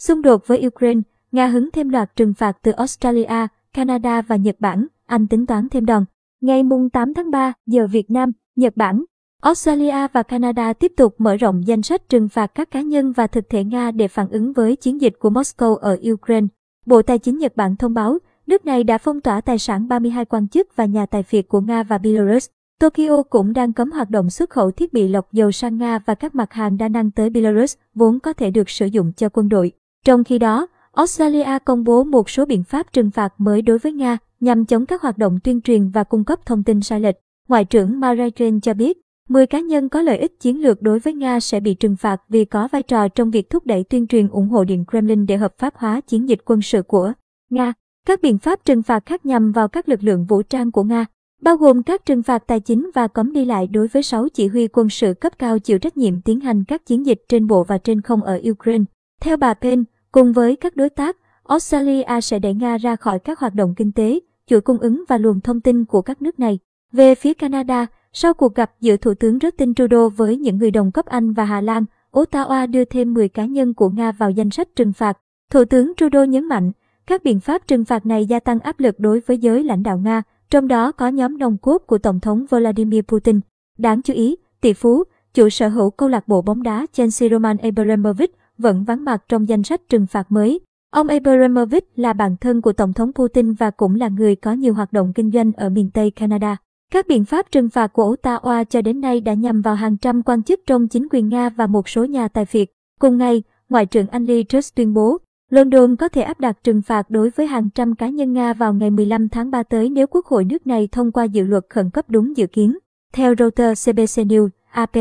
Xung đột với Ukraine, Nga hứng thêm loạt trừng phạt từ Australia, Canada và Nhật Bản, Anh tính toán thêm đòn. Ngày 8 tháng 3, giờ Việt Nam, Nhật Bản, Australia và Canada tiếp tục mở rộng danh sách trừng phạt các cá nhân và thực thể Nga để phản ứng với chiến dịch của Moscow ở Ukraine. Bộ Tài chính Nhật Bản thông báo, nước này đã phong tỏa tài sản 32 quan chức và nhà tài phiệt của Nga và Belarus. Tokyo cũng đang cấm hoạt động xuất khẩu thiết bị lọc dầu sang Nga và các mặt hàng đa năng tới Belarus vốn có thể được sử dụng cho quân đội. Trong khi đó, Australia công bố một số biện pháp trừng phạt mới đối với Nga nhằm chống các hoạt động tuyên truyền và cung cấp thông tin sai lệch. Ngoại trưởng Maryken cho biết, 10 cá nhân có lợi ích chiến lược đối với Nga sẽ bị trừng phạt vì có vai trò trong việc thúc đẩy tuyên truyền ủng hộ Điện Kremlin để hợp pháp hóa chiến dịch quân sự của Nga. Các biện pháp trừng phạt khác nhằm vào các lực lượng vũ trang của Nga, bao gồm các trừng phạt tài chính và cấm đi lại đối với 6 chỉ huy quân sự cấp cao chịu trách nhiệm tiến hành các chiến dịch trên bộ và trên không ở Ukraine. Theo bà Penn, cùng với các đối tác, Australia sẽ đẩy Nga ra khỏi các hoạt động kinh tế, chuỗi cung ứng và luồng thông tin của các nước này. Về phía Canada, sau cuộc gặp giữa Thủ tướng Justin Trudeau với những người đồng cấp Anh và Hà Lan, Ottawa đưa thêm 10 cá nhân của Nga vào danh sách trừng phạt. Thủ tướng Trudeau nhấn mạnh, các biện pháp trừng phạt này gia tăng áp lực đối với giới lãnh đạo Nga, trong đó có nhóm nòng cốt của Tổng thống Vladimir Putin. Đáng chú ý, tỷ phú, chủ sở hữu câu lạc bộ bóng đá Chelsea Roman Abramovich vẫn vắng mặt trong danh sách trừng phạt mới. Ông Abramovich là bạn thân của Tổng thống Putin và cũng là người có nhiều hoạt động kinh doanh ở miền Tây Canada. Các biện pháp trừng phạt của Ottawa cho đến nay đã nhằm vào hàng trăm quan chức trong chính quyền Nga và một số nhà tài phiệt. Cùng ngày, Ngoại trưởng Anh Lee Truss tuyên bố, London có thể áp đặt trừng phạt đối với hàng trăm cá nhân Nga vào ngày 15 tháng 3 tới nếu Quốc hội nước này thông qua dự luật khẩn cấp đúng dự kiến. Theo Reuters CBC News, AP,